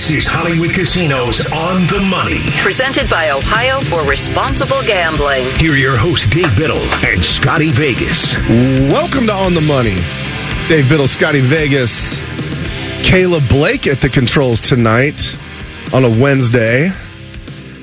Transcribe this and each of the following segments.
This is Hollywood Casinos on the money. Presented by Ohio for Responsible Gambling. Here are your hosts, Dave Biddle and Scotty Vegas. Welcome to On the Money. Dave Biddle, Scotty Vegas, Caleb Blake at the controls tonight on a Wednesday.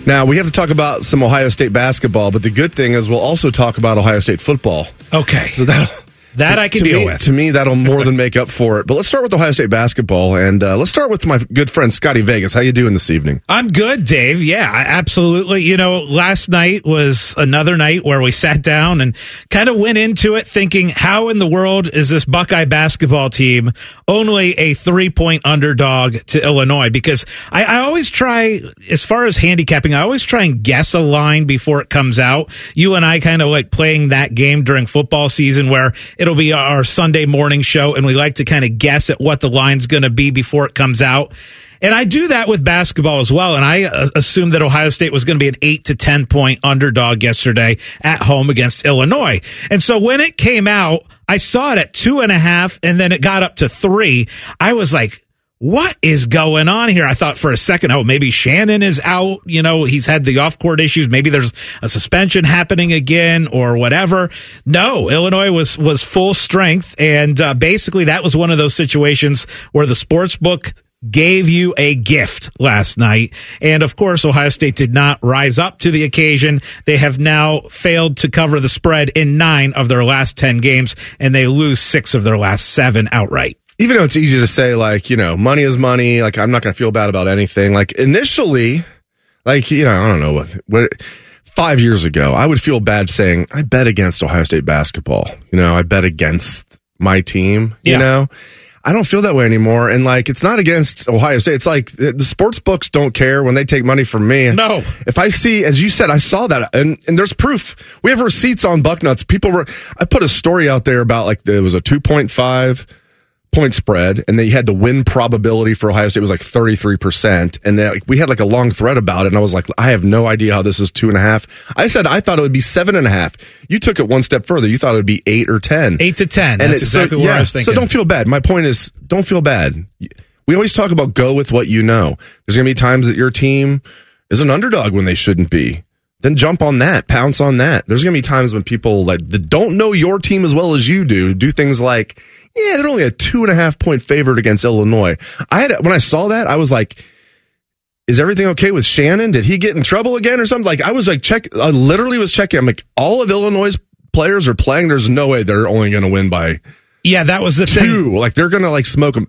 Now, we have to talk about some Ohio State basketball, but the good thing is we'll also talk about Ohio State football. Okay. So that'll, that to, I can deal me, with. To me, that'll more than make up for it. But let's start with Ohio State basketball, and uh, let's start with my good friend Scotty Vegas. How you doing this evening? I'm good, Dave. Yeah, absolutely. You know, last night was another night where we sat down and kind of went into it thinking, how in the world is this Buckeye basketball team only a three point underdog to Illinois? Because I, I always try, as far as handicapping, I always try and guess a line before it comes out. You and I kind of like playing that game during football season where it'll be our Sunday morning show and we like to kind of guess at what the line's going to be before it comes out. And I do that with basketball as well. And I uh, assumed that Ohio State was going to be an eight to 10 point underdog yesterday at home against Illinois. And so when it came out, I saw it at two and a half and then it got up to three. I was like, what is going on here? I thought for a second, oh, maybe Shannon is out. You know, he's had the off court issues. Maybe there's a suspension happening again or whatever. No, Illinois was, was full strength. And uh, basically that was one of those situations where the sports book gave you a gift last night. And of course, Ohio State did not rise up to the occasion. They have now failed to cover the spread in nine of their last 10 games, and they lose six of their last seven outright. Even though it's easy to say, like you know, money is money. Like I'm not going to feel bad about anything. Like initially, like you know, I don't know what what. Five years ago, I would feel bad saying I bet against Ohio State basketball. You know, I bet against my team. You Yeah. know, I don't feel that way anymore. And like, it's not against Ohio State. It's like the sports books don't care when they take money from me. No. If I see, as you said, I saw that, and and there's proof. We have receipts on Bucknuts. People were. I put a story out there about like there was a two point spread, and they had the win probability for Ohio State was like thirty three percent, and then, like, we had like a long thread about it, and I was like, I have no idea how this is two and a half. I said I thought it would be seven and a half. You took it one step further. You thought it would be eight or ten. Eight to 10. And That's it- exactly so, what yeah, I was thinking. So don't feel bad. My point is, don't feel bad. We always talk about go with what you know. There's going to be times that your team is an underdog when they shouldn't be. Then jump on that, pounce on that. There's going to be times when people like that don't know your team as well as you do do things like, yeah, they're only a two and a half point favorite against Illinois. I had when I saw that, I was like, is everything okay with Shannon? Did he get in trouble again or something? Like I was like check, I literally was checking. I'm like, all of Illinois' players are playing. There's no way they're only going to win by yeah, that was the thing. two. Like they're gonna like smoke them.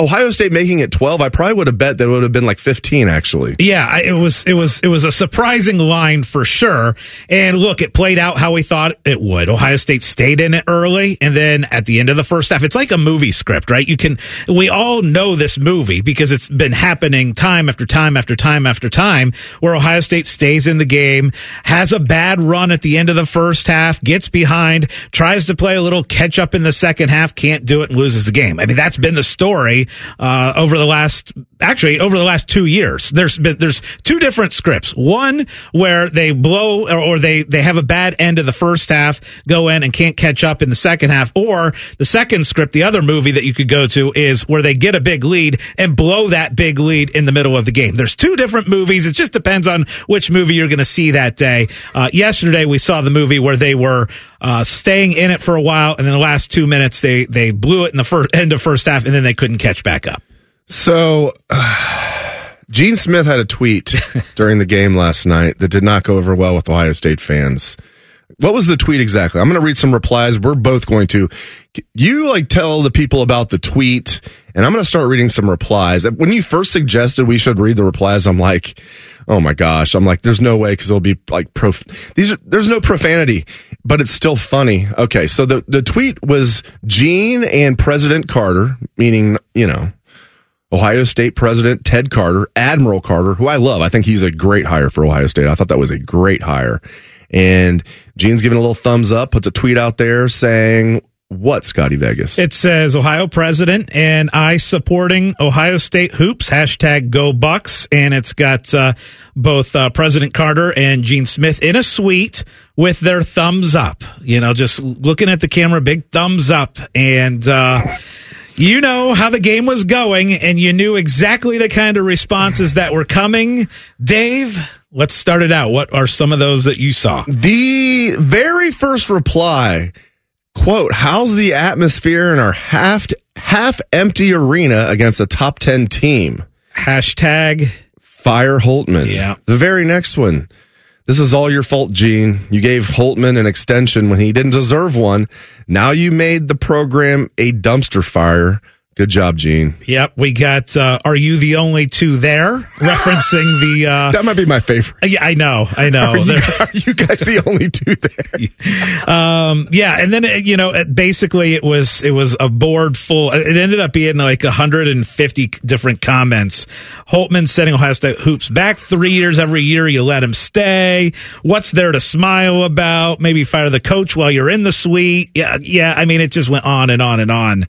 Ohio State making it twelve. I probably would have bet that it would have been like fifteen. Actually, Yeah, it was it was it was a surprising line for sure. And look, it played out how we thought it would. Ohio State stayed in it early, and then at the end of the first half, it's like a movie script, right? You can we all know this movie because it's been happening time after time after time after time, where Ohio State stays in the game, has a bad run at the end of the first half, gets behind, tries to play a little catch up in the second half, can't do it, and loses the game. I mean, that's been the story uh, over the last actually over the last two years. There's been there's two different scripts. One where they blow or, or they they have a bad end of the first half, go in and can't catch up in the second half. Or the second script, the other movie that you could go to is where they get a big lead and blow that big lead in the middle of the game. There's two different movies. It just depends on which movie you're going to see that day. Uh, yesterday we saw the movie where they were uh, staying in it for a while, and then the last two minutes they they blew it in the first end of first half, and then they couldn't catch back up. so uh, Gene Smith had a tweet during the game last night that did not go over well with Ohio State fans. What was the tweet exactly? I'm going to read some replies. We're both going to. You like tell the people about the tweet, and I'm going to start reading some replies. When you first suggested we should read the replies, I'm like, oh my gosh. I'm like, there's no way because it'll be like prof. These are there's no profanity, but it's still funny. Okay, so the the tweet was Gene and President Carter, meaning you know Ohio State President Ted Carter, Admiral Carter, who I love. I think he's a great hire for Ohio State. I thought that was a great hire. And Gene's giving a little thumbs up, puts a tweet out there saying, what, Scotty Vegas? It says Ohio president and I supporting Ohio State hoops, hashtag go Bucks. And it's got uh, both uh, President Carter and Gene Smith in a suite with their thumbs up. You know, just looking at the camera, big thumbs up. And, uh, you know how the game was going and you knew exactly the kind of responses that were coming. Dave, let's start it out. What are some of those that you saw? The very first reply quote, how's the atmosphere in our half half empty arena against a top 10 team? Hashtag fire Holtmann. Yeah. The very next one. This is all your fault, Gene. You gave Holtmann an extension when he didn't deserve one. Now you made the program a dumpster fire. Good job, Gene. Yep, we got. Uh, Are you the only two there? Referencing the. Uh, that might be my favorite. Yeah, I know, I know. Are you, are you guys the only two there? um, yeah, and then you know, basically, it was it was a board full. It ended up being like 150 different comments. Holtmann setting Ohio State hoops back three years. Every year, you let him stay. What's there to smile about? Maybe fire the coach while you're in the suite. Yeah, yeah. I mean, it just went on and on and on.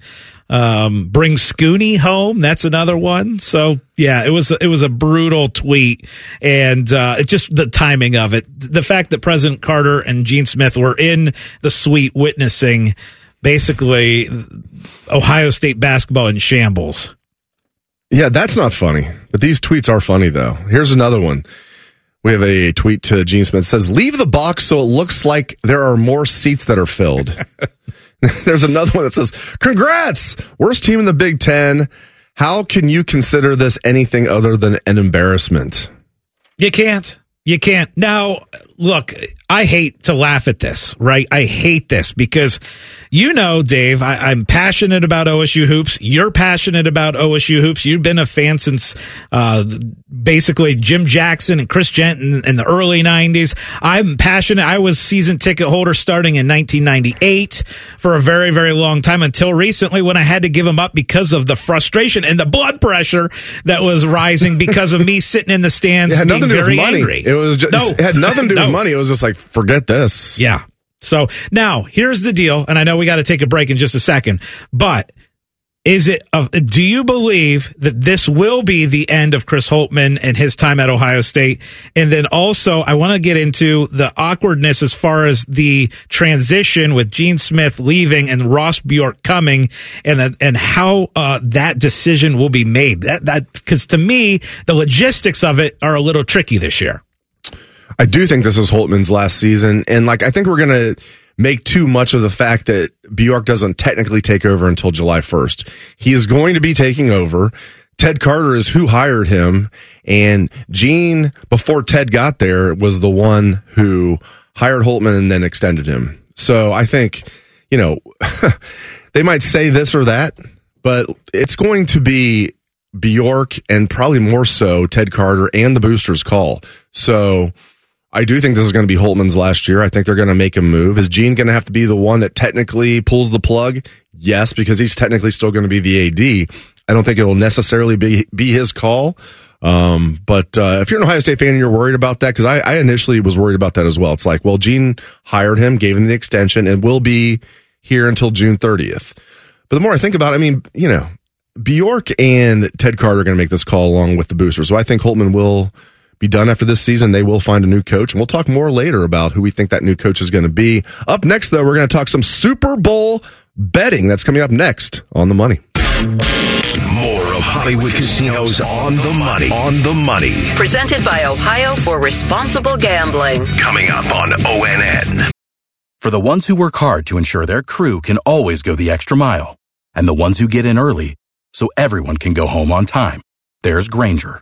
Um, bring Scoonie home. That's another one. So yeah, it was it was a brutal tweet, and uh, it just the timing of it, the fact that President Carter and Gene Smith were in the suite witnessing basically Ohio State basketball in shambles. Yeah, that's not funny, but these tweets are funny though. Here's another one. We have a tweet to Gene Smith says, "Leave the box so it looks like there are more seats that are filled." There's another one that says, Congrats! Worst team in the Big Ten. How can you consider this anything other than an embarrassment? You can't. You can't. Now, look, I hate to laugh at this, right? I hate this because you know, Dave, I, am passionate about OSU hoops. You're passionate about OSU hoops. You've been a fan since uh, basically Jim Jackson and Chris Jensen in the early 90s. I'm passionate. I was season ticket holder starting in 1998 for a very, very long time until recently when I had to give them up because of the frustration and the blood pressure that was rising because of me sitting in the stands it had being nothing to do very with money. angry. It was just, no. it had nothing to do no. with money. It was just like, forget this. Yeah. So now here's the deal, and I know we got to take a break in just a second, but is it, do you believe that this will be the end of Chris Holtmann and his time at Ohio State? And then also, I want to get into the awkwardness as far as the transition with Gene Smith leaving and Ross Bjork coming and, and how, uh, that decision will be made. That, that, cause to me, the logistics of it are a little tricky this year. I do think this is Holtmann's last season. And like, I think we're going to make too much of the fact that Bjork doesn't technically take over until July 1st. He is going to be taking over. Ted Carter is who hired him. And Gene, before Ted got there, was the one who hired Holtmann and then extended him. So I think, you know, they might say this or that, but it's going to be Bjork and probably more so Ted Carter and the boosters call. So I do think this is going to be Holtmann's last year. I think they're going to make a move. Is Gene going to have to be the one that technically pulls the plug? Yes, because he's technically still going to be the AD. I don't think it'll necessarily be be his call. Um, but uh, if you're an Ohio State fan and you're worried about that, because I, I initially was worried about that as well. It's like, well, Gene hired him, gave him the extension, and will be here until June 30th. But the more I think about it, I mean, you know, Bjork and Ted Carter are going to make this call along with the boosters. So I think Holtmann will be done after this season. They will find a new coach, and we'll talk more later about who we think that new coach is going to be. Up next, though, we're going to talk some Super Bowl betting. That's coming up next on the money. More of Hollywood Casinos on the money. On the money. Presented by Ohio for Responsible Gambling. Coming up on ONN. For the ones who work hard to ensure their crew can always go the extra mile, and the ones who get in early so everyone can go home on time, there's Grainger,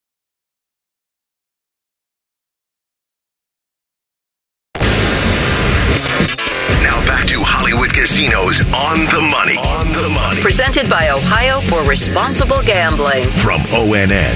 Casinos on the money. On the money. Presented by Ohio for Responsible Gambling. From ONN.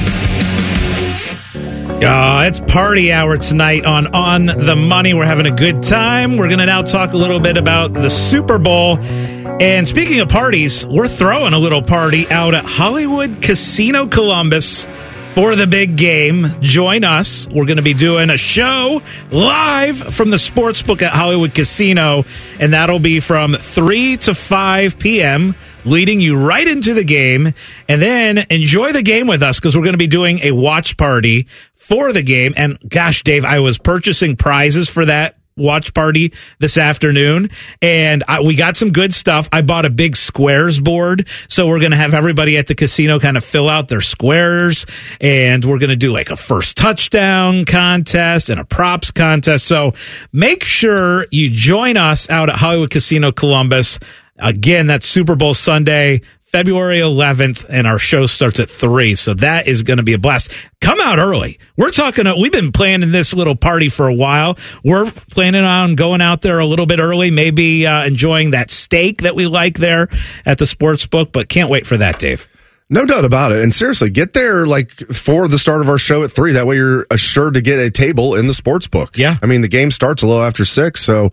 Uh, it's party hour tonight on On the Money. We're having a good time. We're going to now talk a little bit about the Super Bowl. And speaking of parties, we're throwing a little party out at Hollywood Casino Columbus for the big game. Join us. We're going to be doing a show live from the sportsbook at Hollywood Casino, and that'll be from 3 to 5 p.m leading you right into the game and then enjoy the game with us because we're going to be doing a watch party for the game. And gosh, Dave, I was purchasing prizes for that watch party this afternoon and I, we got some good stuff. I bought a big squares board. So we're going to have everybody at the casino kind of fill out their squares and we're going to do like a first touchdown contest and a props contest. So make sure you join us out at Hollywood Casino Columbus. Again, that's Super Bowl Sunday. February 11th, and our show starts at 3. So that is going to be a blast. Come out early. We're talking, we've been planning this little party for a while. We're planning on going out there a little bit early, maybe uh, enjoying that steak that we like there at the sports book, but can't wait for that, Dave. No doubt about it. And seriously, get there like for the start of our show at three. That way you're assured to get a table in the sports book. Yeah. I mean, the game starts a little after six. So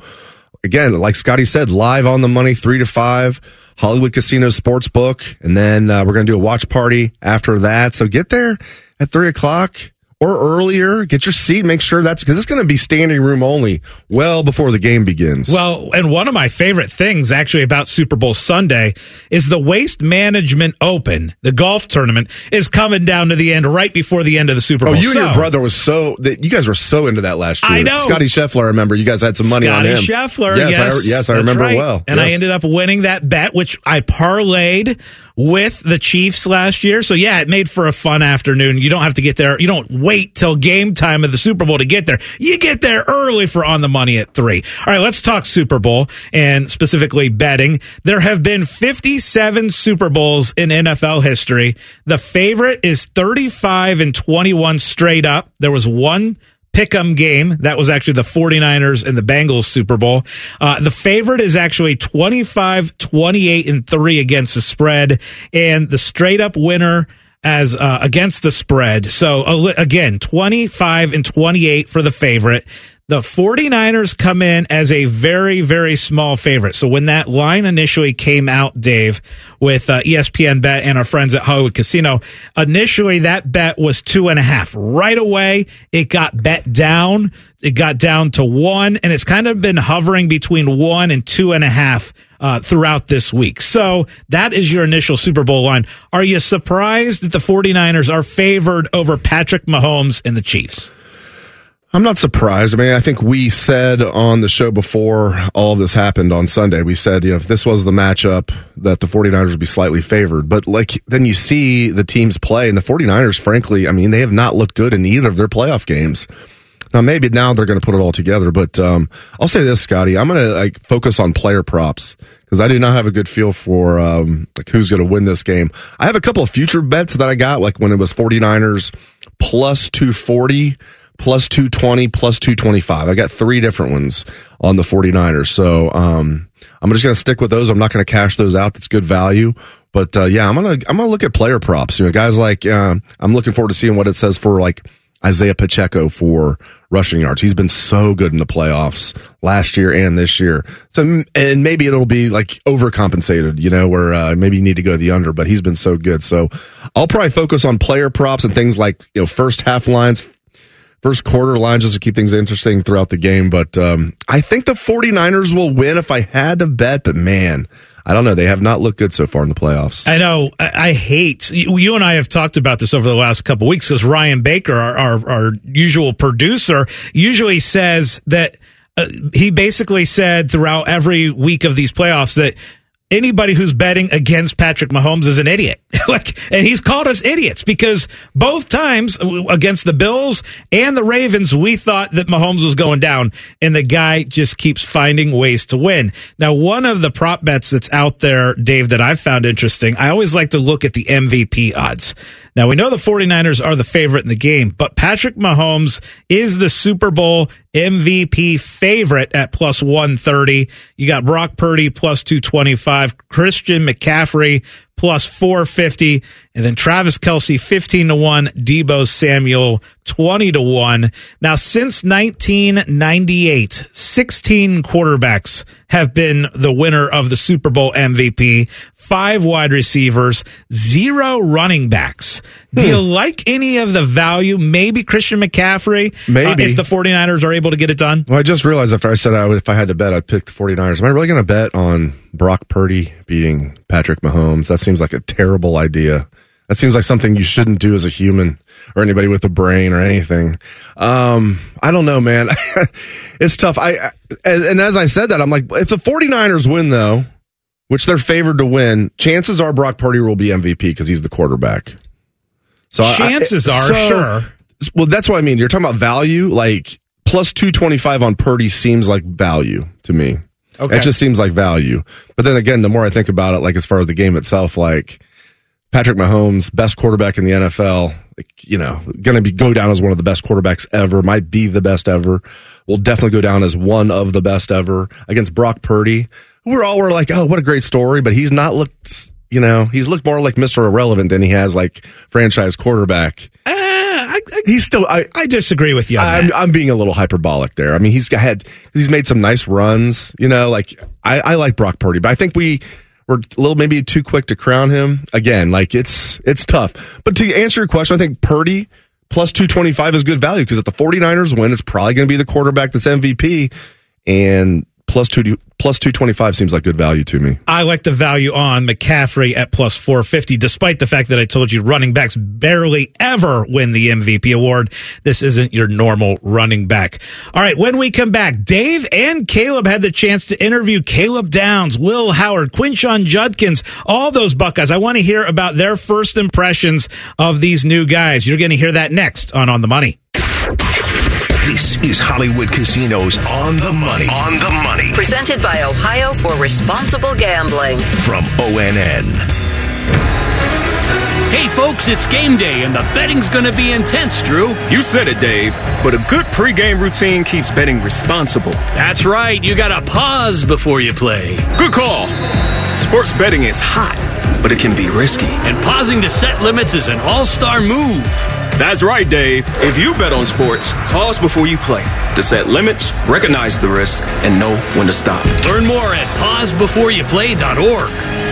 again, like Scotty said, live on the money, three to five. Hollywood Casino Sportsbook, and then uh, we're going to do a watch party after that. So get there at three o'clock or earlier. Get your seat. Make sure that's because it's going to be standing room only well before the game begins. Well, and one of my favorite things actually about Super Bowl Sunday is the Waste Management Open, the golf tournament, is coming down to the end right before the end of the Super oh, Bowl. Oh, you so, and your brother was so that you guys were so into that last year. I know. Scottie Scheffler. I remember you guys had some money Scotty on him. Scheffler. Yes, Yes, I, yes, I remember right. well. And I ended up winning that bet, which I parlayed with the Chiefs last year. So yeah, it made for a fun afternoon. You don't have to get there. You don't wait till game time of the Super Bowl to get there. You get there early for on the money at three. All right, let's talk Super Bowl and specifically betting. There have been 57 Super Bowls in NFL history. The favorite is 35 and 21 straight up. There was one pick'em game. That was actually the 49ers and the Bengals Super Bowl. Uh, the favorite is actually 25, 28 and 3 against the spread and the straight up winner as uh, against the spread. So uh, again, 25 and 28 for the favorite. The 49ers come in as a very, very small favorite. So when that line initially came out, Dave, with uh, ESPN Bet and our friends at Hollywood Casino, initially that bet was two and a half. Right away, it got bet down. It got down to one, and it's kind of been hovering between one and two and a half uh, throughout this week. So that is your initial Super Bowl line. Are you surprised that the 49ers are favored over Patrick Mahomes and the Chiefs? I'm not surprised. I mean, I think we said on the show before all of this happened on Sunday, we said, you know, if this was the matchup, that the 49ers would be slightly favored. But like, then you see the teams play, and the 49ers, frankly, I mean, they have not looked good in either of their playoff games. Now, maybe now they're going to put it all together, but um, I'll say this, Scotty. I'm going to like focus on player props because I do not have a good feel for um, like who's going to win this game. I have a couple of future bets that I got, like when it was 49ers plus 240 plus 220 plus 225 i got three different ones on the 49ers so um, i'm just going to stick with those. I'm not going to cash those out. That's good value. But uh, yeah i'm going to i'm going to look at player props. You know guys like uh, i'm looking forward to seeing what it says for like isaiah pacheco for rushing yards. He's been so good in the playoffs last year and this year. So and maybe it'll be like overcompensated you know where uh, maybe you need to go the under but he's been so good. So i'll probably focus on player props and things like you know first half lines first quarter lines just to keep things interesting throughout the game. But um, I think the 49ers will win if I had to bet. But man, I don't know. They have not looked good so far in the playoffs. I know. I, I hate you, you and I have talked about this over the last couple weeks because Ryan Baker, our, our, our usual producer, usually says that uh, he basically said throughout every week of these playoffs that anybody who's betting against Patrick Mahomes is an idiot. like, and he's called us idiots because both times against the Bills and the Ravens, we thought that Mahomes was going down, and the guy just keeps finding ways to win. Now, one of the prop bets that's out there, Dave, that I've found interesting, I always like to look at the MVP odds. Now, we know the 49ers are the favorite in the game, but Patrick Mahomes is the Super Bowl MVP favorite at plus 130. You got Brock Purdy plus 225, Christian McCaffrey plus 450, and then Travis Kelce 15 to 1, Deebo Samuel 20 to 1. Now, since 1998, 16 quarterbacks have been the winner of the Super Bowl MVP, five wide receivers, zero running backs. Do you like any of the value? Maybe Christian McCaffrey? uh, Maybe. if the 49ers are able to get it done? Well, I just realized after I said I would, if I had to bet, I'd pick the 49ers. Am I really going to bet on Brock Purdy beating Patrick Mahomes? That seems like a terrible idea. That seems like something you shouldn't do as a human or anybody with a brain or anything. Um, I don't know, man. it's tough. I, I and, and as I said that, I'm like, if the 49ers win though, which they're favored to win, chances are Brock Purdy will be MVP because he's the quarterback. So I- I- Chances are, so- sure. well, that's what I mean. You're talking about value, like plus 225 on Purdy seems like value to me. Okay. It just seems like value. But then again, the more I think about it, like as far as the game itself, like Patrick Mahomes, best quarterback in the NFL, you know, going to be go down as one of the best quarterbacks ever, might be the best ever, will definitely go down as one of the best ever against Brock Purdy. We're all were like, oh, what a great story, but he's not looked, you know, he's looked more like Mr. Irrelevant than he has like franchise quarterback. Uh, I, I, He's still, I, I disagree with you I'm. I'm being a little hyperbolic there. I mean, he's had he's made some nice runs. You know, like I, I like Brock Purdy, but I think we were a little maybe too quick to crown him again. Like it's it's tough. But to answer your question, I think Purdy plus two twenty five is good value because if the 49ers win, it's probably going to be the quarterback that's MVP, and plus two plus two twenty five seems like good value to me. I like the value on McCaffrey at plus 450, despite the fact that I told you running backs barely ever win the MVP award. This isn't your normal running back. All right, when we come back, Dave and Caleb had the chance to interview Caleb Downs, Will Howard, Quinshon Judkins, all those Buckeyes. I want to hear about their first impressions of these new guys. You're going to hear that next on On the Money. This is Hollywood Casinos on the money. On the money Presented by Ohio for Responsible Gambling. from ONN. Hey folks, it's game day and the betting's gonna be intense, Drew. You said it, Dave, but a good pregame routine keeps betting responsible. That's right, you gotta pause before you play. Good call. Sports betting is hot, but it can be risky. And pausing to set limits is an all-star move. That's right, Dave. If you bet on sports, pause before you play to set limits, recognize the risk, and know when to stop. Learn more at pausebeforeyouplay.org.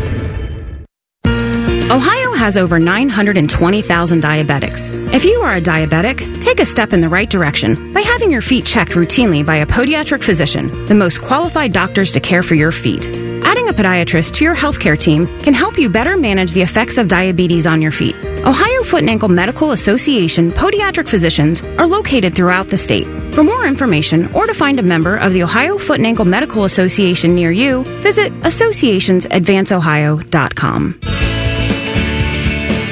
Ohio has over 920,000 diabetics. If you are a diabetic, take a step in the right direction by having your feet checked routinely by a podiatric physician, the most qualified doctors to care for your feet. Adding a podiatrist to your healthcare team can help you better manage the effects of diabetes on your feet. Ohio Foot and Ankle Medical Association podiatric physicians are located throughout the state. For more information or to find a member of the Ohio Foot and Ankle Medical Association near you, visit associationsadvanceohio.com.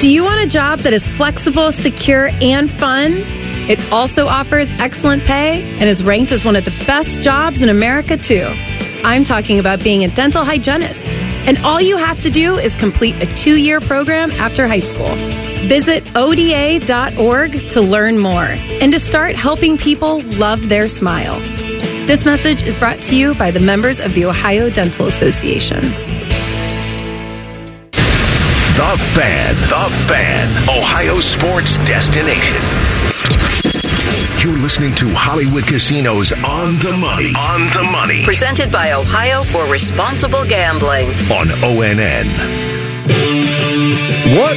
Do you want a job that is flexible, secure, and fun? It also offers excellent pay and is ranked as one of the best jobs in America, too. I'm talking about being a dental hygienist. And all you have to do is complete a two year program after high school. Visit ODA.org to learn more and to start helping people love their smile. This message is brought to you by the members of the Ohio Dental Association. The Fan. The Fan. Ohio sports destination. You're listening to Hollywood Casinos on the money. On the money. Presented by Ohio for Responsible Gambling. On ONN. What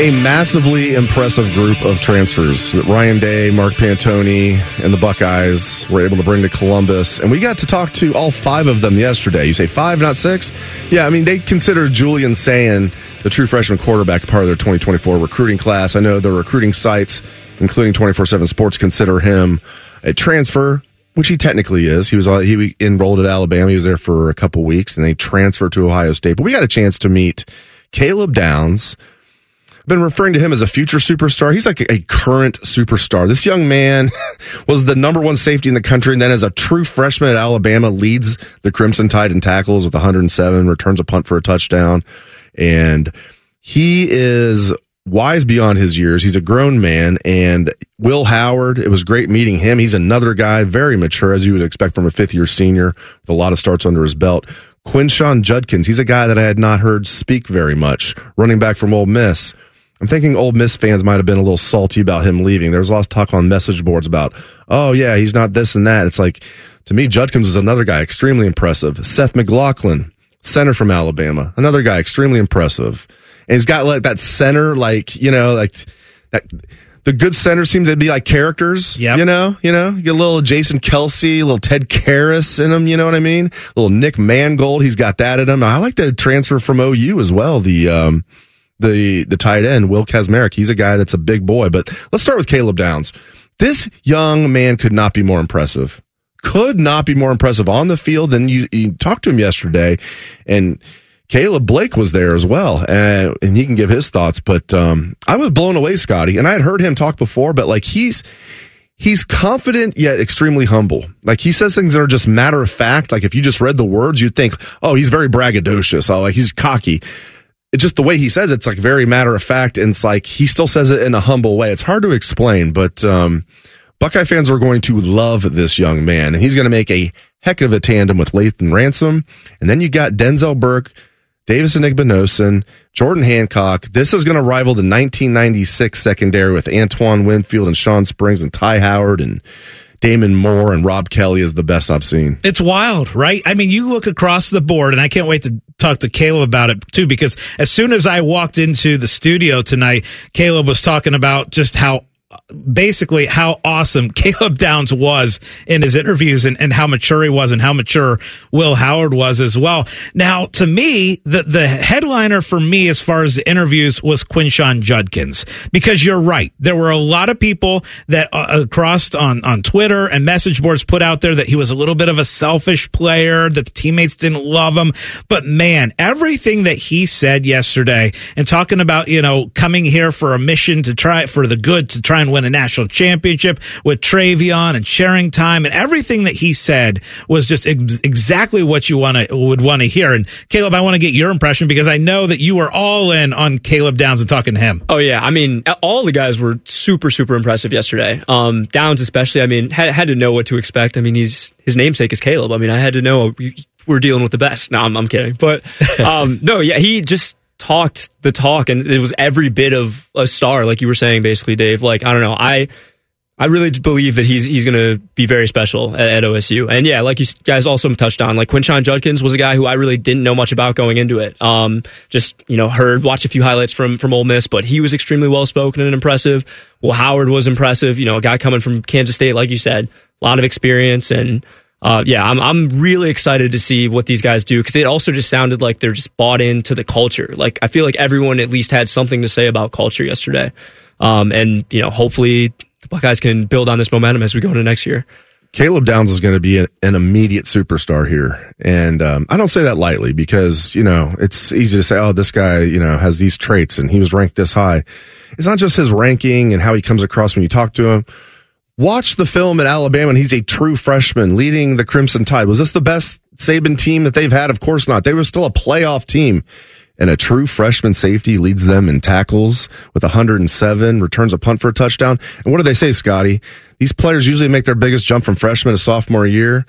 a massively impressive group of transfers that Ryan Day, Mark Pantoni, and the Buckeyes were able to bring to Columbus. And we got to talk to all five of them yesterday. You say five, not six? Yeah, I mean, they consider Julian Sayin, the true freshman quarterback, part of their 2024 recruiting class. I know the recruiting sites, including 24 7 Sports, consider him a transfer. Which he technically is. He was uh, he enrolled at Alabama. He was there for a couple weeks, and they transferred to Ohio State. But we got a chance to meet Caleb Downs, been referring to him as a future superstar. He's like a current superstar. This young man was the number one safety in the country, and then as a true freshman at Alabama, leads the Crimson Tide in tackles with 107, returns a punt for a touchdown, and he is wise beyond his years. He's a grown man, and Will Howard. It was great meeting him. He's another guy, very mature, as you would expect from a fifth year senior with a lot of starts under his belt. Quinshon Judkins. He's a guy that I had not heard speak very much. Running back from Ole Miss. I'm thinking Ole Miss fans might have been a little salty about him leaving. There was a lot of talk on message boards about, oh yeah, he's not this and that. It's like, to me, Judkins is another guy extremely impressive. Seth McLaughlin, center from Alabama, another guy extremely impressive. And he's got like that center, like, you know, like that. The good centers seem to be like characters, Yeah, you know, you know, you get a little Jason Kelce, a little Ted Karras in him, you know what I mean? A little Nick Mangold, he's got that in him. I like the transfer from OU as well. The, um, the the tight end Will Kacmarek. He's a guy that's a big boy. But let's start with Caleb Downs. This young man could not be more impressive. Could not be more impressive on the field than you, you talked to him yesterday, and Caleb Blake was there as well, and, and he can give his thoughts. But um, I was blown away, Scotty, and I had heard him talk before, but like he's he's confident yet extremely humble. Like he says things that are just matter of fact. Like if you just read the words, you'd think, oh, he's very braggadocious. Oh, like he's cocky it's just the way he says it, it's like very matter of fact and it's like he still says it in a humble way. It's hard to explain but um, buckeye fans are going to love this young man and he's going to make a heck of a tandem with lathan ransom. And then you got denzel burke Davison Igbinosun, jordan hancock. This is going to rival the 1996 secondary with antoine winfield and shawn springs and ty howard and Damon Moore and Rob Kelly is the best I've seen. It's wild, right? I mean, you look across the board, and I can't wait to talk to Caleb about it too, because as soon as I walked into the studio tonight, Caleb was talking about just how basically how awesome Caleb Downs was in his interviews and, and how mature he was and how mature Will Howard was as well. Now, to me, the, the headliner for me as far as the interviews was Quinshon Judkins, because you're right. There were a lot of people that uh, across on, on Twitter and message boards put out there that he was a little bit of a selfish player, that the teammates didn't love him. But man, everything that he said yesterday and talking about, you know, coming here for a mission to try for the good to try win a national championship with TreVeyon and sharing time and everything that he said was just ex- exactly what you want to would want to hear. And Caleb, I want to get your impression because I know that you were all in on Caleb Downs and talking to him. Oh yeah, I mean, all the guys were super super impressive yesterday. Um, Downs especially. I mean, had, had to know what to expect. I mean, he's his namesake is Caleb. I mean, I had to know we're dealing with the best. No, I'm, I'm kidding, but um, no, yeah, he just talked the talk and it was every bit of a star like you were saying basically Dave. Like I don't know. I I really believe that he's he's going to be very special at, at, OSU and yeah like you guys also touched on like Quinshon Judkins was a guy who I really didn't know much about going into it. Um just you know heard watched a few highlights from from Ole Miss but he was extremely well spoken and impressive. Will Howard was impressive you know a guy coming from Kansas State like you said. A lot of experience and uh, yeah, I'm I'm really excited to see what these guys do because it also just sounded like they're just bought into the culture. Like I feel like everyone at least had something to say about culture yesterday, um, and you know hopefully the Buckeyes can build on this momentum as we go into next year. Caleb Downs is going to be an, an, immediate superstar here. And um, I don't say that lightly because, you know, it's easy to say, oh, this guy, you know, has these traits and he was ranked this high. It's not just his ranking and how he comes across when you talk to him. Watch the film at Alabama and he's a true freshman leading the Crimson Tide. Was this the best Saban team that they've had? Of course not. They were still a playoff team and a true freshman safety leads them in tackles with 107, returns a punt for a touchdown. And what do they say, Scotty? These players usually make their biggest jump from freshman to sophomore year.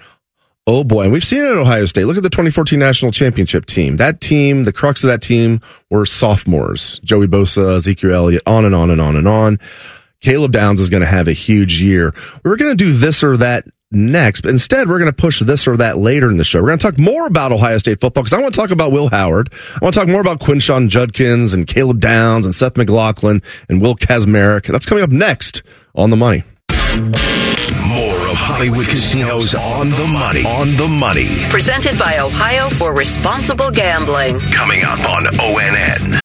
Oh boy. And we've seen it at Ohio State. Look at the 2014 national championship team. That team, the crux of that team were sophomores. Joey Bosa, Ezekiel Elliott, on and on and on and on. Caleb Downs is going to have a huge year. We were going to do this or that next. But instead, we're going to push this or that later in the show. We're going to talk more about Ohio State football because I want to talk about Will Howard. I want to talk more about Quinshon Judkins and Caleb Downs and Seth McLaughlin and Will Kacmarek. That's coming up next on The Money. More of Hollywood Casinos on the money. On the money. Presented by Ohio for Responsible Gambling. Coming up on ONN.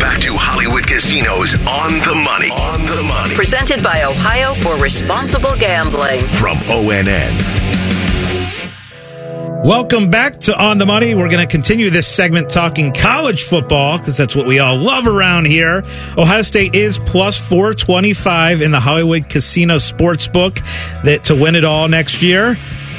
Back to Hollywood Casinos on the money. On the money. Presented by Ohio for Responsible Gambling. From ONN. Welcome back to On the Money. We're going to continue this segment talking college football because that's what we all love around here. Ohio State is plus 425 in the Hollywood Casino Sportsbook that to win it all next year.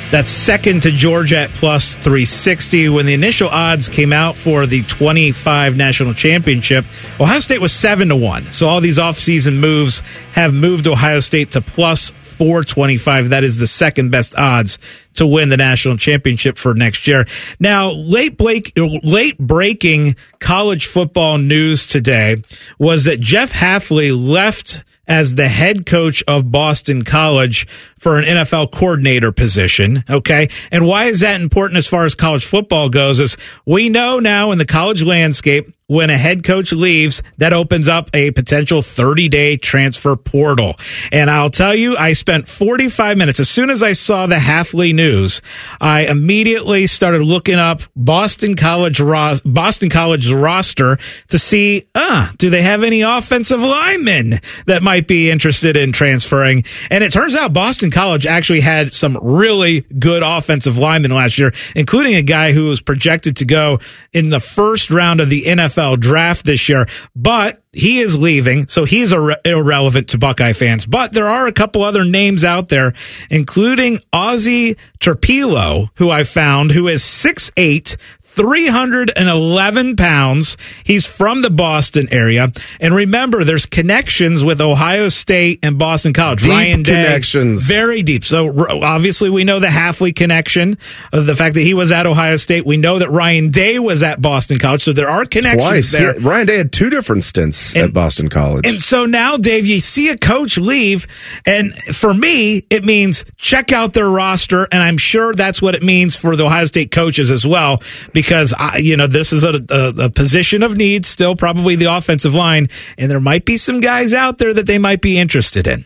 That's second to Georgia at plus 360. When the initial odds came out for the 25 national championship, Ohio State was 7 to 1. So all these offseason moves have moved Ohio State to plus 425. That is the second best odds to win the national championship for next year. Now, late break, late breaking college football news today was that Jeff Hafley left as the head coach of Boston College for an NFL coordinator position. Okay. And why is that important as far as college football goes? Is we know now in the college landscape, when a head coach leaves, that opens up a potential 30 day transfer portal. And I'll tell you, I spent 45 minutes. As soon as I saw the Hafley news, I immediately started looking up Boston College, Boston College's roster to see, ah, do they have any offensive linemen that might be interested in transferring? And it turns out Boston College actually had some really good offensive linemen last year, including a guy who was projected to go in the first round of the NFL NFL draft this year, but he is leaving, so he's ir- irrelevant to Buckeye fans. But there are a couple other names out there, including Ozzy Trapilo, who I found, who is 6'8", 311 pounds. He's from the Boston area. And remember, there's connections with Ohio State and Boston College. Deep Ryan Day, connections. Very deep. So obviously, we know the Hafley connection, the fact that he was at Ohio State. We know that Ryan Day was at Boston College. So there are connections Twice. there. He, Ryan Day had two different stints and, at Boston College. And so now, Dave, you see a coach leave. And for me, it means check out their roster. And I'm sure that's what it means for the Ohio State coaches as well. Because because I, you know this is a, a, a, position of need, still probably the offensive line, and there might be some guys out there that they might be interested in.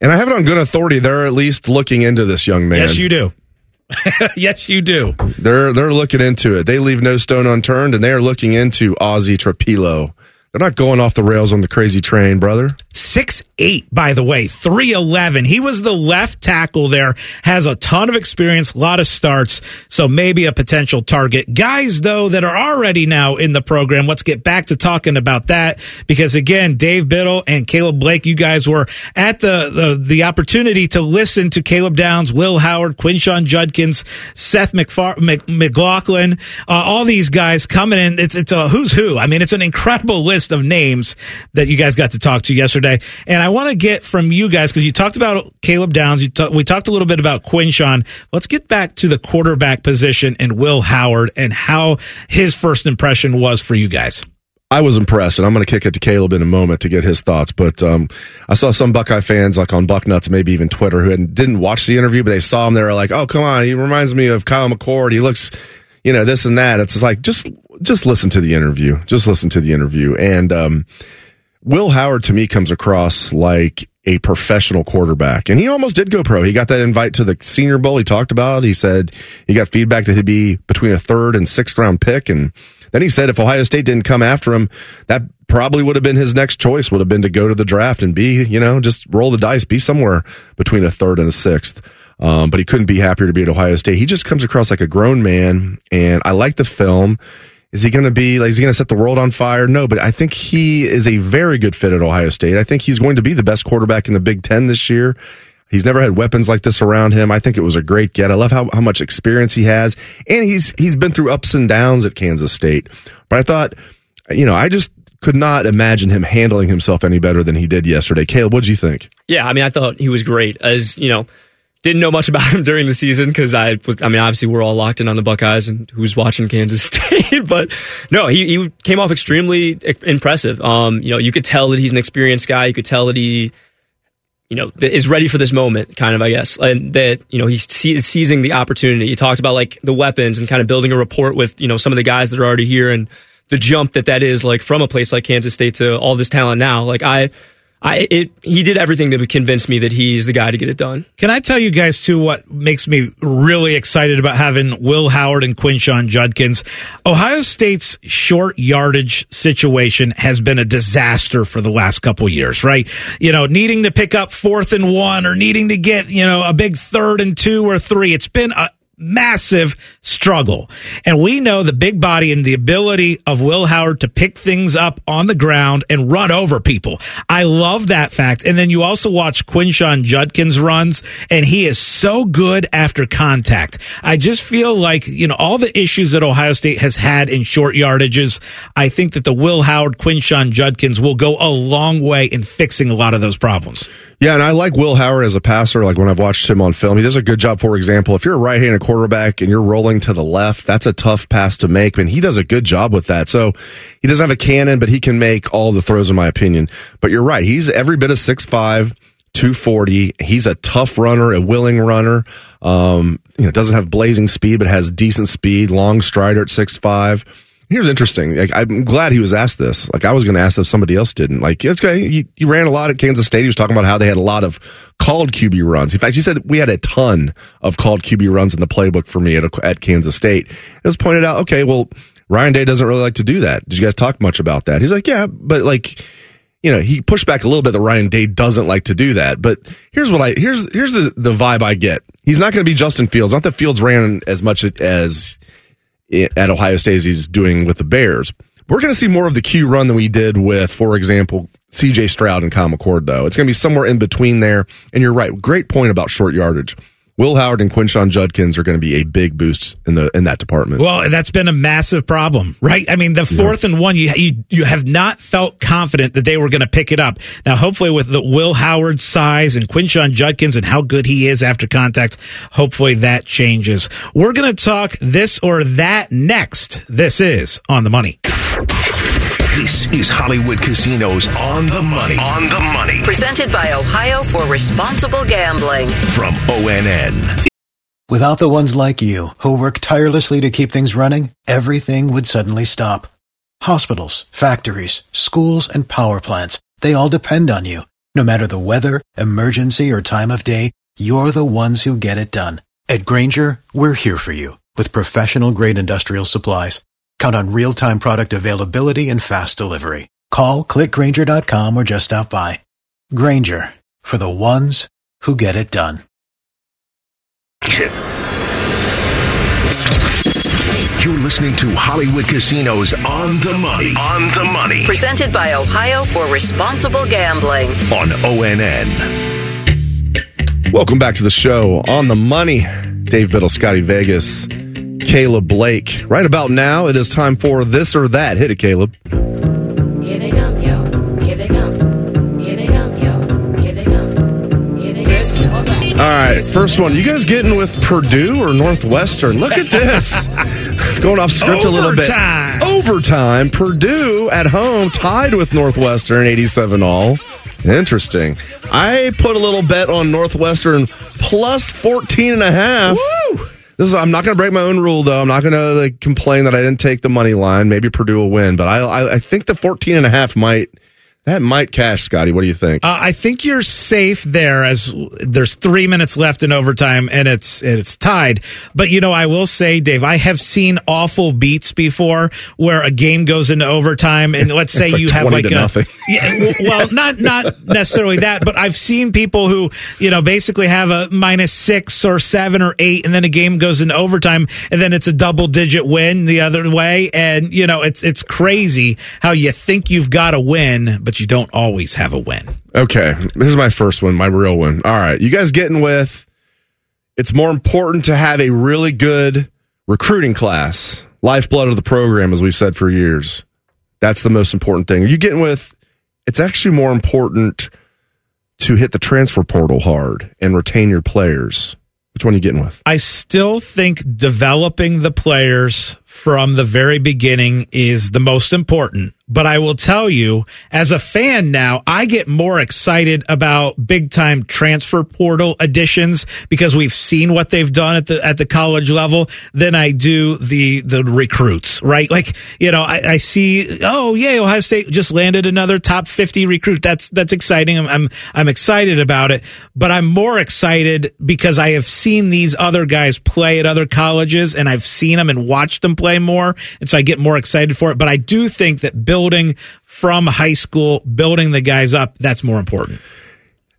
And I have it on good authority; they're at least looking into this young man. Yes, you do. yes, you do. They're they're looking into it. They leave no stone unturned, and they are looking into Ozzy Trapilo. They're not going off the rails on the crazy train, brother. Six eight, by the way, three eleven. He was the left tackle there. Has a ton of experience, a lot of starts, so maybe a potential target. Guys, though, that are already now in the program. Let's get back to talking about that because again, Dave Biddle and Caleb Blake, you guys were at the the, the opportunity to listen to Caleb Downs, Will Howard, Quinshon Judkins, Seth McFar- Mc- McLaughlin, uh, all these guys coming in. It's it's a who's who. I mean, it's an incredible list list of names that you guys got to talk to yesterday. And I want to get from you guys because you talked about Caleb Downs. T- we talked a little bit about Quinshon. Let's get back to the quarterback position and Will Howard and how his first impression was for you guys. I was impressed, and I'm going to kick it to Caleb in a moment to get his thoughts. But um, I saw some Buckeye fans, like on Bucknuts, maybe even Twitter, who didn't watch the interview, but they saw him. They were like, "Oh, come on, he reminds me of Kyle McCord. He looks, you know, this and that." It's like just just listen to the interview. Just listen to the interview. And um, Will Howard to me comes across like a professional quarterback, and he almost did go pro. He got that invite to the Senior Bowl. He talked about. He said he got feedback that he'd be between a third and sixth round pick, and then he said if Ohio State didn't come after him, that probably would have been his next choice. Would have been to go to the draft and be, you know, just roll the dice, be somewhere between a third and a sixth. Um, but he couldn't be happier to be at Ohio State. He just comes across like a grown man, and I like the film. Is he going to be like, is he going to set the world on fire? No, but I think he is a very good fit at Ohio State. I think he's going to be the best quarterback in the Big Ten this year. He's never had weapons like this around him. I think it was a great get. I love how, how much experience he has. And he's, he's been through ups and downs at Kansas State. But I thought, you know, I just could not imagine him handling himself any better than he did yesterday. Caleb, what do you think? Yeah, I mean, I thought he was great. As, you know, didn't know much about him during the season because I was, I mean, obviously we're all locked in on the Buckeyes and who's watching Kansas State, but no, he, he came off extremely impressive. Um, you know, you could tell that he's an experienced guy. You could tell that he, you know, is ready for this moment, kind of, I guess, and that you know he's seizing the opportunity. He talked about like the weapons and kind of building a rapport with you know some of the guys that are already here and the jump that that is like from a place like Kansas State to all this talent now. Like I I, it, he did everything to convince me that he's the guy to get it done. Can I tell you guys too what makes me really excited about having Will Howard and Quinshon Judkins? Ohio State's short yardage situation has been a disaster for the last couple years, right? You know, needing to pick up fourth and one or needing to get, you know, a big third and two or three. It's been a, massive struggle. And we know the big body and the ability of Will Howard to pick things up on the ground and run over people. I love that fact. And then you also watch Quinshon Judkins runs and he is so good after contact. I just feel like, you know, all the issues that Ohio State has had in short yardages, I think that the Will Howard Quinshon Judkins will go a long way in fixing a lot of those problems. Yeah, and I like Will Howard as a passer. Like when I've watched him on film, he does a good job. For example, if you're a right-handed quarterback and you're rolling to the left, that's a tough pass to make, and he does a good job with that. So he doesn't have a cannon, but he can make all the throws, in my opinion. But you're right; he's every bit of six five. 240. He's a tough runner, a willing runner. Um, you know, doesn't have blazing speed, but has decent speed, long strider at six five. Here's interesting. Like, I'm glad he was asked this. Like, I was going to ask if somebody else didn't. Like, it's okay. He, he, ran a lot at Kansas State. He was talking about how they had a lot of called QB runs. In fact, he said we had a ton of called QB runs in the playbook for me at, at Kansas State. It was pointed out, okay, well, Ryan Day doesn't really like to do that. Did you guys talk much about that? He's like, yeah, but like, you know, he pushed back a little bit that Ryan Day doesn't like to do that. But here's what I here's here's the the vibe I get. He's not going to be Justin Fields. Not that Fields ran as much as at Ohio State as he's doing with the Bears. We're going to see more of the Q run than we did with, for example, CJ Stroud and Kyle McCord, though. It's going to be somewhere in between there. And you're right. Great point about short yardage. Will Howard and Quinshon Judkins are going to be a big boost in the in that department. Well, that's been a massive problem, right? I mean, the fourth yeah. and one, you, you you have not felt confident that they were going to pick it up. Now, hopefully, with the Will Howard size and Quinshon Judkins and how good he is after contact, hopefully that changes. We're going to talk this or that next. This is on the money. This is Hollywood Casinos on the money. On the money. Presented by Ohio for Responsible Gambling. From ONN. Without the ones like you, who work tirelessly to keep things running, everything would suddenly stop. Hospitals, factories, schools, and power plants, they all depend on you. No matter the weather, emergency, or time of day, you're the ones who get it done. At Grainger, we're here for you with professional grade industrial supplies. Count on real-time product availability and fast delivery. Call clickgrainger.com or just stop by. Grainger for the ones who get it done. You're listening to Hollywood Casinos on the money. On the money. Presented by Ohio for Responsible Gambling. On ONN. Welcome back to the show on the money. Dave Biddle, Scotty Vegas. Caleb Blake. Right about now, it is time for this or that. Hit it, Caleb. Here they come, yo. Here they come. Here they come, yo. Here they come. Here they this or that. All right, first one. You guys getting with Purdue or Northwestern? Look at this. Going off script Overtime. a little bit. overtime. Purdue at home tied with Northwestern 87 all. Interesting. I put a little bet on Northwestern plus 14 and a half. This is, I'm not going to break my own rule though. I'm not going to like, complain that I didn't take the money line. Maybe Purdue will win, but I, I, I think the 14 and a half might that might cash, Scotty. What do you think? Uh, I think you're safe there as there's three minutes left in overtime and it's it's tied. But you know, I will say, Dave, I have seen awful beats before where a game goes into overtime and let's say like you have like a nothing. yeah, well, not not necessarily that, but I've seen people who you know basically have a minus six or seven or eight, and then a game goes into overtime, and then it's a double digit win the other way, and you know it's it's crazy how you think you've got a win, but you don't always have a win. Okay, here's my first one, my real one. All right, you guys getting with? It's more important to have a really good recruiting class, lifeblood of the program, as we've said for years. That's the most important thing. Are you getting with? It's actually more important to hit the transfer portal hard and retain your players. Which one are you getting with? I still think developing the players from the very beginning is the most important. But I will tell you, as a fan now, I get more excited about big time transfer portal additions because we've seen what they've done at the at the college level than I do the the recruits. Right? Like you know, I, I see. Oh yeah, Ohio State just landed another top fifty recruit. That's that's exciting. I'm, I'm I'm excited about it. But I'm more excited because I have seen these other guys play at other colleges and I've seen them and watched them play more, and so I get more excited for it. But I do think that building from high school, building the guys up, that's more important.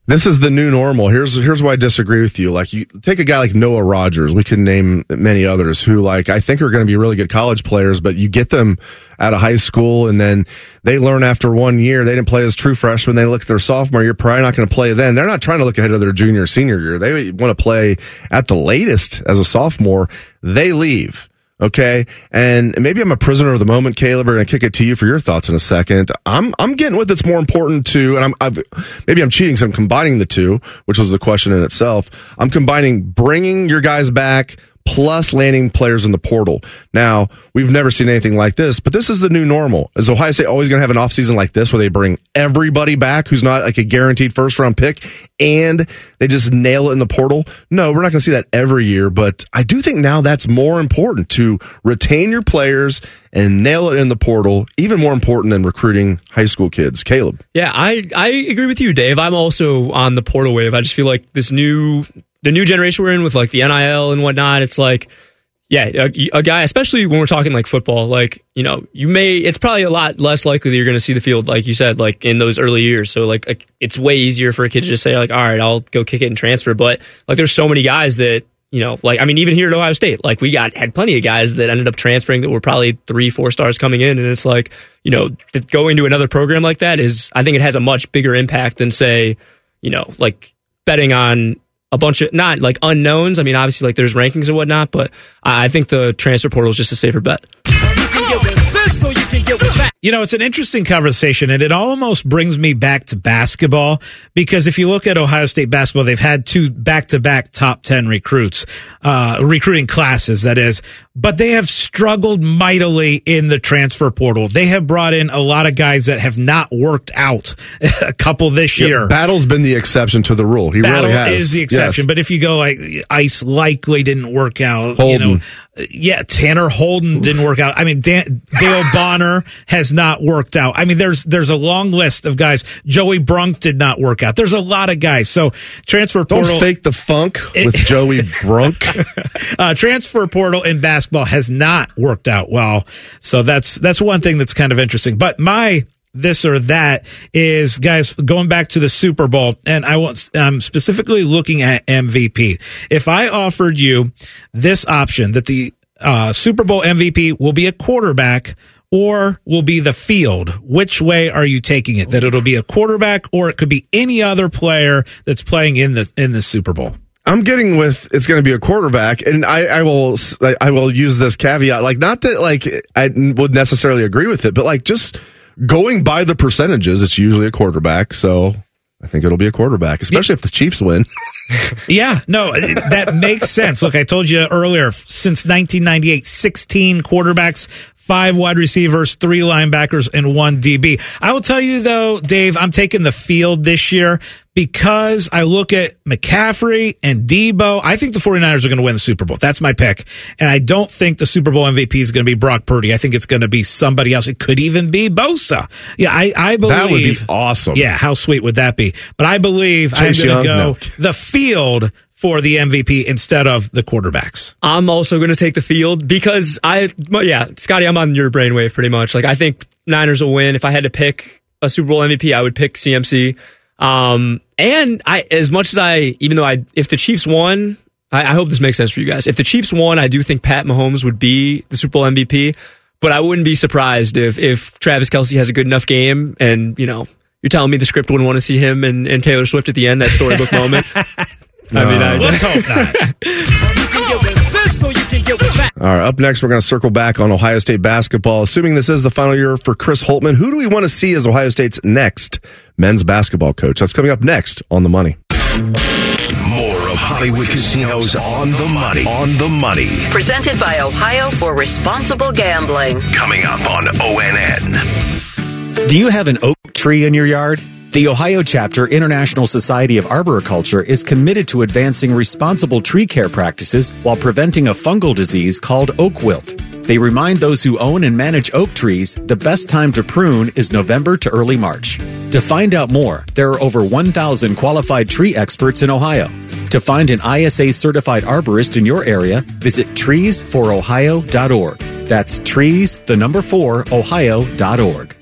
This is the new normal. Here's here's why I disagree with you. Like you take a guy like Noah Rogers, we could name many others who like I think are going to be really good college players, but you get them out of high school and then they learn after one year they didn't play as true freshmen. They look at their sophomore year, You're probably not going to play then. They're not trying to look ahead of their junior senior year. They want to play at the latest as a sophomore. They leave. Okay. And maybe I'm a prisoner of the moment, Caleb. Going to kick it to you for your thoughts in a second. I'm, I'm getting with it's more important to, and I'm, I've, maybe I'm cheating. So I'm combining the two, which was the question in itself. I'm combining bringing your guys back plus landing players in the portal. Now, we've never seen anything like this, but this is the new normal. Is Ohio State always going to have an offseason like this where they bring everybody back who's not like a guaranteed first round pick and they just nail it in the portal? No, we're not going to see that every year, but I do think now that's more important to retain your players and nail it in the portal, even more important than recruiting high school kids. Caleb. Yeah, I, I agree with you, Dave. I'm also on the portal wave. I just feel like this new the new generation we're in with like the NIL and whatnot, it's like, yeah, a, a, guy, especially when we're talking like football, like, you know, you may, it's probably a lot less likely that you're going to see the field, like you said, like in those early years. So, like, it's way easier for a kid to just say, like, all right, I'll go kick it and transfer. But, like, there's so many guys that, you know, like, I mean, even here at Ohio State, like, we got, had plenty of guys that ended up transferring that were probably three, four stars coming in. And it's like, you know, going to another program like that is, I think it has a much bigger impact than, say, you know, like betting on a bunch of not like unknowns. I mean, obviously, like there's rankings and whatnot, but I think the transfer portal is just a safer bet. You know, it's an interesting conversation, and it almost brings me back to basketball because if you look at Ohio State basketball, they've had two back to back top 10 recruits, uh, recruiting classes, that is, but they have struggled mightily in the transfer portal. They have brought in a lot of guys that have not worked out, a couple this Yeah, year. Battle's been the exception to the rule. He Battle really has. is the exception, Yes. but if you go like Ice likely didn't work out, you know, yeah, Tanner Holden didn't work out. I mean, Dan, Dale Bonner has not worked out. I mean, there's there's a long list of guys. Joey Brunk did not work out. There's a lot of guys. So transfer portal. Don't fake the funk with Joey Brunk. uh, transfer portal in basketball has not worked out well. So that's that's one thing that's kind of interesting. But my this or that is guys going back to the Super Bowl, and I want I'm specifically looking at MVP. If I offered you this option that the uh, Super Bowl MVP will be a quarterback. Or will be the field. Which way are you taking it? That it'll be a quarterback, or it could be any other player that's playing in the in the Super Bowl. I'm getting with it's going to be a quarterback, and I, I will I will use this caveat, like not that like I would necessarily agree with it, but like just going by the percentages, it's usually a quarterback. So I think it'll be a quarterback, especially if the Chiefs win. Yeah, no, uh, that makes sense. Look, I told you earlier, since 1998, 16 quarterbacks, five wide receivers, three linebackers, and one DB. I will tell you though, Dave, I'm taking the field this year because I look at McCaffrey and Deebo. I think the 49ers are going to win the Super Bowl. That's my pick. And I don't think the Super Bowl MVP is going to be Brock Purdy. I think it's going to be somebody else. It could even be Bosa. Yeah, I, I believe. That would be awesome. Yeah, how sweet would that be? But I believe Chase I'm going to go No. the field for the MVP instead of the quarterbacks. I'm also going to take the field because I, well, yeah, Scotty, I'm on your brainwave pretty much. Like, I think Niners will win. If I had to pick a Super Bowl MVP, I would pick CMC. Um, and I, as much as I, even though I, if the Chiefs won, I, I hope this makes sense for you guys. If the Chiefs won, I do think Pat Mahomes would be the Super Bowl MVP. But I wouldn't be surprised if if Travis Kelce has a good enough game, and you know, you're telling me the script wouldn't want to see him and, and Taylor Swift at the end, that storybook moment. I mean, I, Let's hope not. All right, up next, we're going to circle back on Ohio State basketball. Assuming this is the final year for Chris Holtmann, who do we want to see as Ohio State's next men's basketball coach? That's coming up next on The Money. More of Hollywood Casinos on the money. On the money. Presented by Ohio for Responsible Gambling. Coming up on ONN. Do you have an oak tree in your yard? The Ohio chapter International Society of Arboriculture is committed to advancing responsible tree care practices while preventing a fungal disease called oak wilt. They remind those who own and manage oak trees the best time to prune is November to early March. To find out more, there are over 1,000 qualified tree experts in Ohio. To find an ISA certified arborist in your area, visit treesforohio.org. That's trees, the number 4, ohio.org.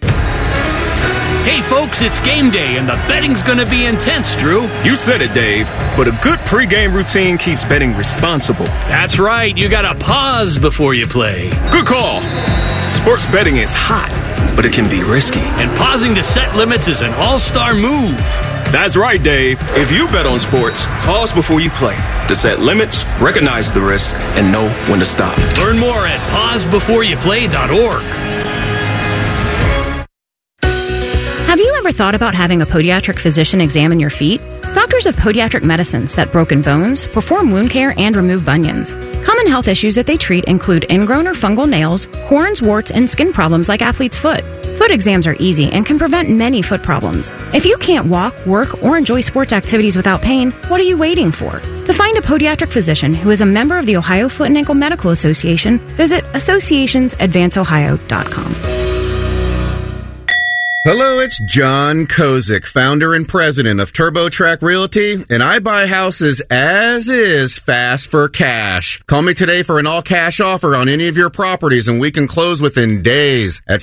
Hey, folks, it's game day, and the betting's going to be intense, Drew. You said it, Dave. But a good pregame routine keeps betting responsible. That's right. You got to pause before you play. Good call. Sports betting is hot, but it can be risky. And pausing to set limits is an all star move. That's right, Dave. If you bet on sports, pause before you play to set limits, recognize the risk, and know when to stop. Learn more at pausebeforeyouplay.org. thought about having a podiatric physician examine your feet? Doctors of Podiatric Medicine set broken bones, perform wound care, and remove bunions. Common health issues that they treat include ingrown or fungal nails, horns, warts, and skin problems like athlete's foot. Foot exams are easy and can prevent many foot problems. If you can't walk, work, or enjoy sports activities without pain, what are you waiting for? To find a podiatric physician who is a member of the Ohio Foot and Ankle Medical Association, visit associationsadvanceohio.com. Hello, it's John Kozik, founder and president of TurboTrack Realty, and I buy houses as is fast for cash. Call me today for an all cash offer on any of your properties and we can close within days at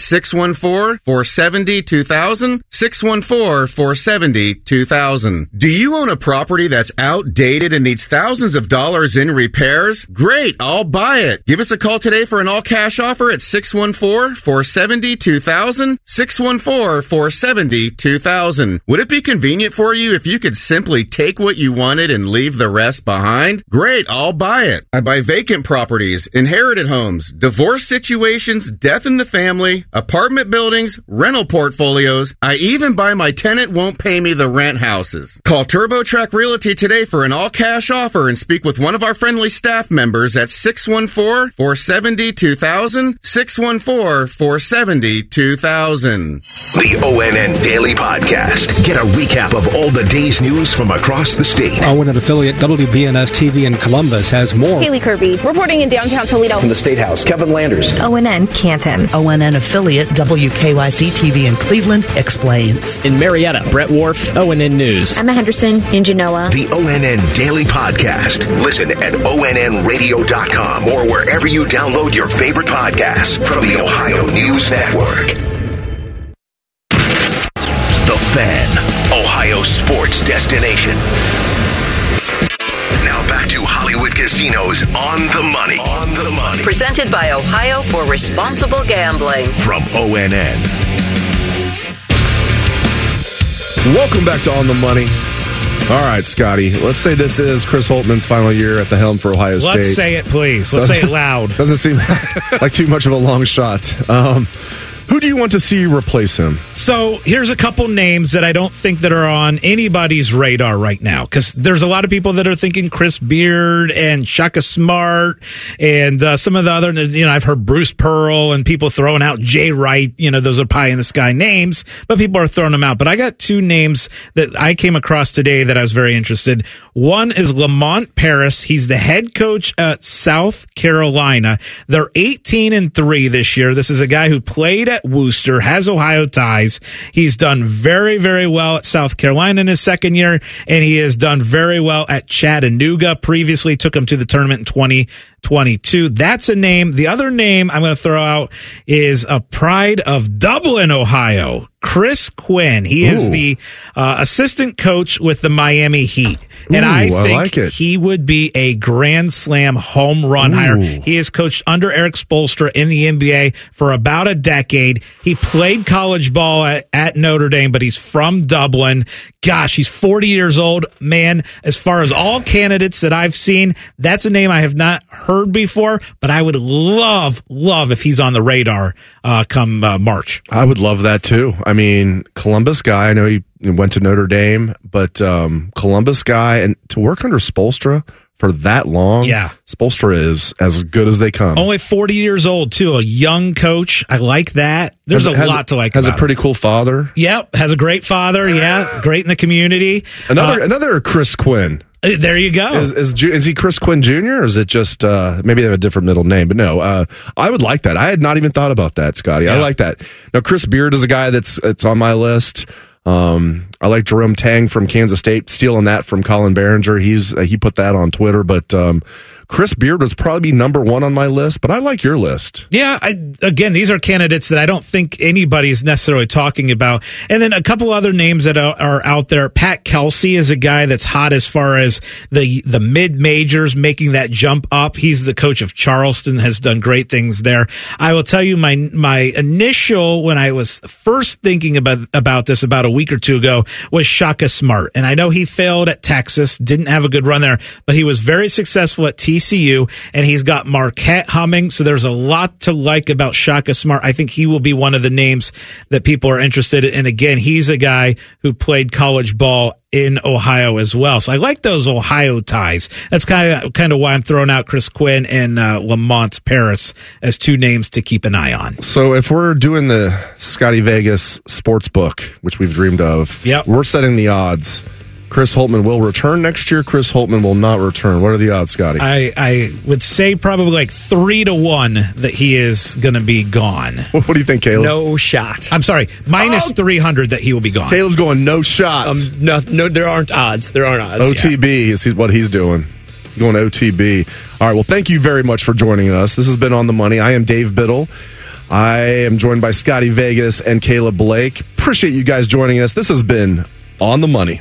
614-470-2000, 614-470-2000. Do you own a property that's outdated and needs thousands of dollars in repairs? Great, I'll buy it. Give us a call today for an all cash offer at 614-470-2000, 614 470 2000. Would it be convenient for you if you could simply take what you wanted and leave the rest behind? Great, I'll buy it. I buy vacant properties, inherited homes, divorce situations, death in the family, apartment buildings, rental portfolios. I even buy my tenant won't pay me the rent houses. Call TurboTrack Realty today for an all cash offer and speak with one of our friendly staff members at 614 470 2000, 614 470 2000. The ONN Daily Podcast. Get a recap of all the day's news from across the state. ONN affiliate WBNS TV in Columbus has more. Haley Kirby, reporting in downtown Toledo. From the State House, Kevin Landers. ONN Canton. ONN affiliate WKYC TV in Cleveland explains. In Marietta, Brett Wharf, ONN News. Emma Henderson in Genoa. The ONN Daily Podcast. Listen at ONNRadio.com or wherever you download your favorite podcasts from the Ohio News Network. The Fan, Ohio sports destination. Now back to Hollywood Casinos on the money. On the money. Presented by Ohio for Responsible Gambling. From ONN. Welcome back to On the Money. All right, Scotty. Let's say this is Chris Holtmann's final year at the helm for Ohio State. Let's say it, please. Let's say it loud. Doesn't seem like too much of a long shot. Um, Who do you want to see replace him? So here's a couple names that I don't think that are on anybody's radar right now because there's a lot of people that are thinking Chris Beard and Shaka Smart and uh, some of the other. You know, I've heard Bruce Pearl and people throwing out Jay Wright. You know, those are pie in the sky names, but people are throwing them out. But I got two names that I came across today that I was very interested. One is Lamont Paris. He's the head coach at South Carolina. They're 18 and three this year. This is a guy who played at Wooster, has Ohio ties. He's done very, very well at South Carolina in his second year, and he has done very well at Chattanooga. Previously took him to the tournament in 2022. That's a name. The other name I'm going to throw out is a pride of Dublin, Ohio. Chris Quinn. He is Ooh. the uh, assistant coach with the Miami Heat. And Ooh, I I think like he would be a grand slam home run Ooh. hire. He has coached under Erik Spoelstra in the NBA for about a decade. He played college ball at, at Notre Dame, but he's from Dublin. Gosh, he's 40 years old. Man, as far as all candidates that I've seen, that's a name I have not heard before, but I would love, love if he's on the radar uh, come uh, March. I would love that too. I mean, Columbus guy. I know he went to Notre Dame, but um, Columbus guy, and to work under Spoelstra for that long, Yeah. Spoelstra is as good as they come. Only 40 years old, too. A young coach. I like that. There's Has- a has- lot to like Has a pretty cool father. Yep. Has a great father. Yeah. Great in the community. Another Uh, another Chris Quinn. Uh, there you go. Is is, is he Chris Quinn Jr. or is it just uh, maybe they have a different middle name? But no, uh, I would like that. I had not even thought about that, Scotty. I like that. Now, Chris Beard is a guy that's it's on my list. Um, I like Jerome Tang from Kansas State, stealing that from Colin Behringer. He's uh, he put that on Twitter, but um, Chris Beard would probably be number one on my list. But I like your list. Yeah, I, again, these are candidates that I don't think anybody is necessarily talking about. And then a couple other names that are, are out there. Pat Kelsey is a guy that's hot as far as the the mid majors making that jump up. He's the coach of Charleston, has done great things there. I will tell you my my initial when I was first thinking about about this about a week or two ago was Shaka Smart, and I know he failed at Texas, didn't have a good run there, but he was very successful at TCU, and he's got Marquette humming. So there's a lot to like about Shaka Smart. I think he will be one of the names that people are interested in. And again, he's a guy who played college ball in Ohio as well. So I like those Ohio ties. That's kind of kind of why I'm throwing out Chris Quinn and uh, Lamont Paris as two names to keep an eye on. So if we're doing the Scotty Vegas sports book, which we've dreamed of, Yep. we're setting the odds. Chris Holtmann will return next year. Chris Holtmann will not return. What are the odds, Scotty? I, I would say probably like three to one that he is going to be gone. what do you think, Caleb? No shot. I'm sorry, minus 300 that he will be gone. Caleb's going no shot. Um, no, no, there aren't odds. There aren't odds. OTB is what he's doing. Going OTB. All right. Well, thank you very much for joining us. This has been on the money. I am Dave Biddle. I am joined by Scotty Vegas and Caleb Blake. Appreciate you guys joining us. This has been on the money.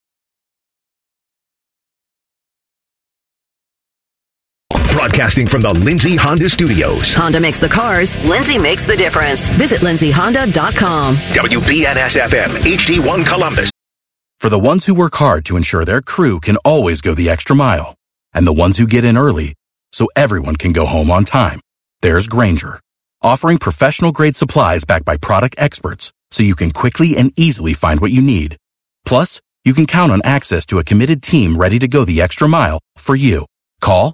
Broadcasting from the Lindsay Honda Studios. Honda makes the cars, Lindsay makes the difference. Visit lindsayhonda.com. WBNS FM, HD1 Columbus. For the ones who work hard to ensure their crew can always go the extra mile, and the ones who get in early so everyone can go home on time, there's Grainger, offering professional grade supplies backed by product experts so you can quickly and easily find what you need. Plus, you can count on access to a committed team ready to go the extra mile for you. Call,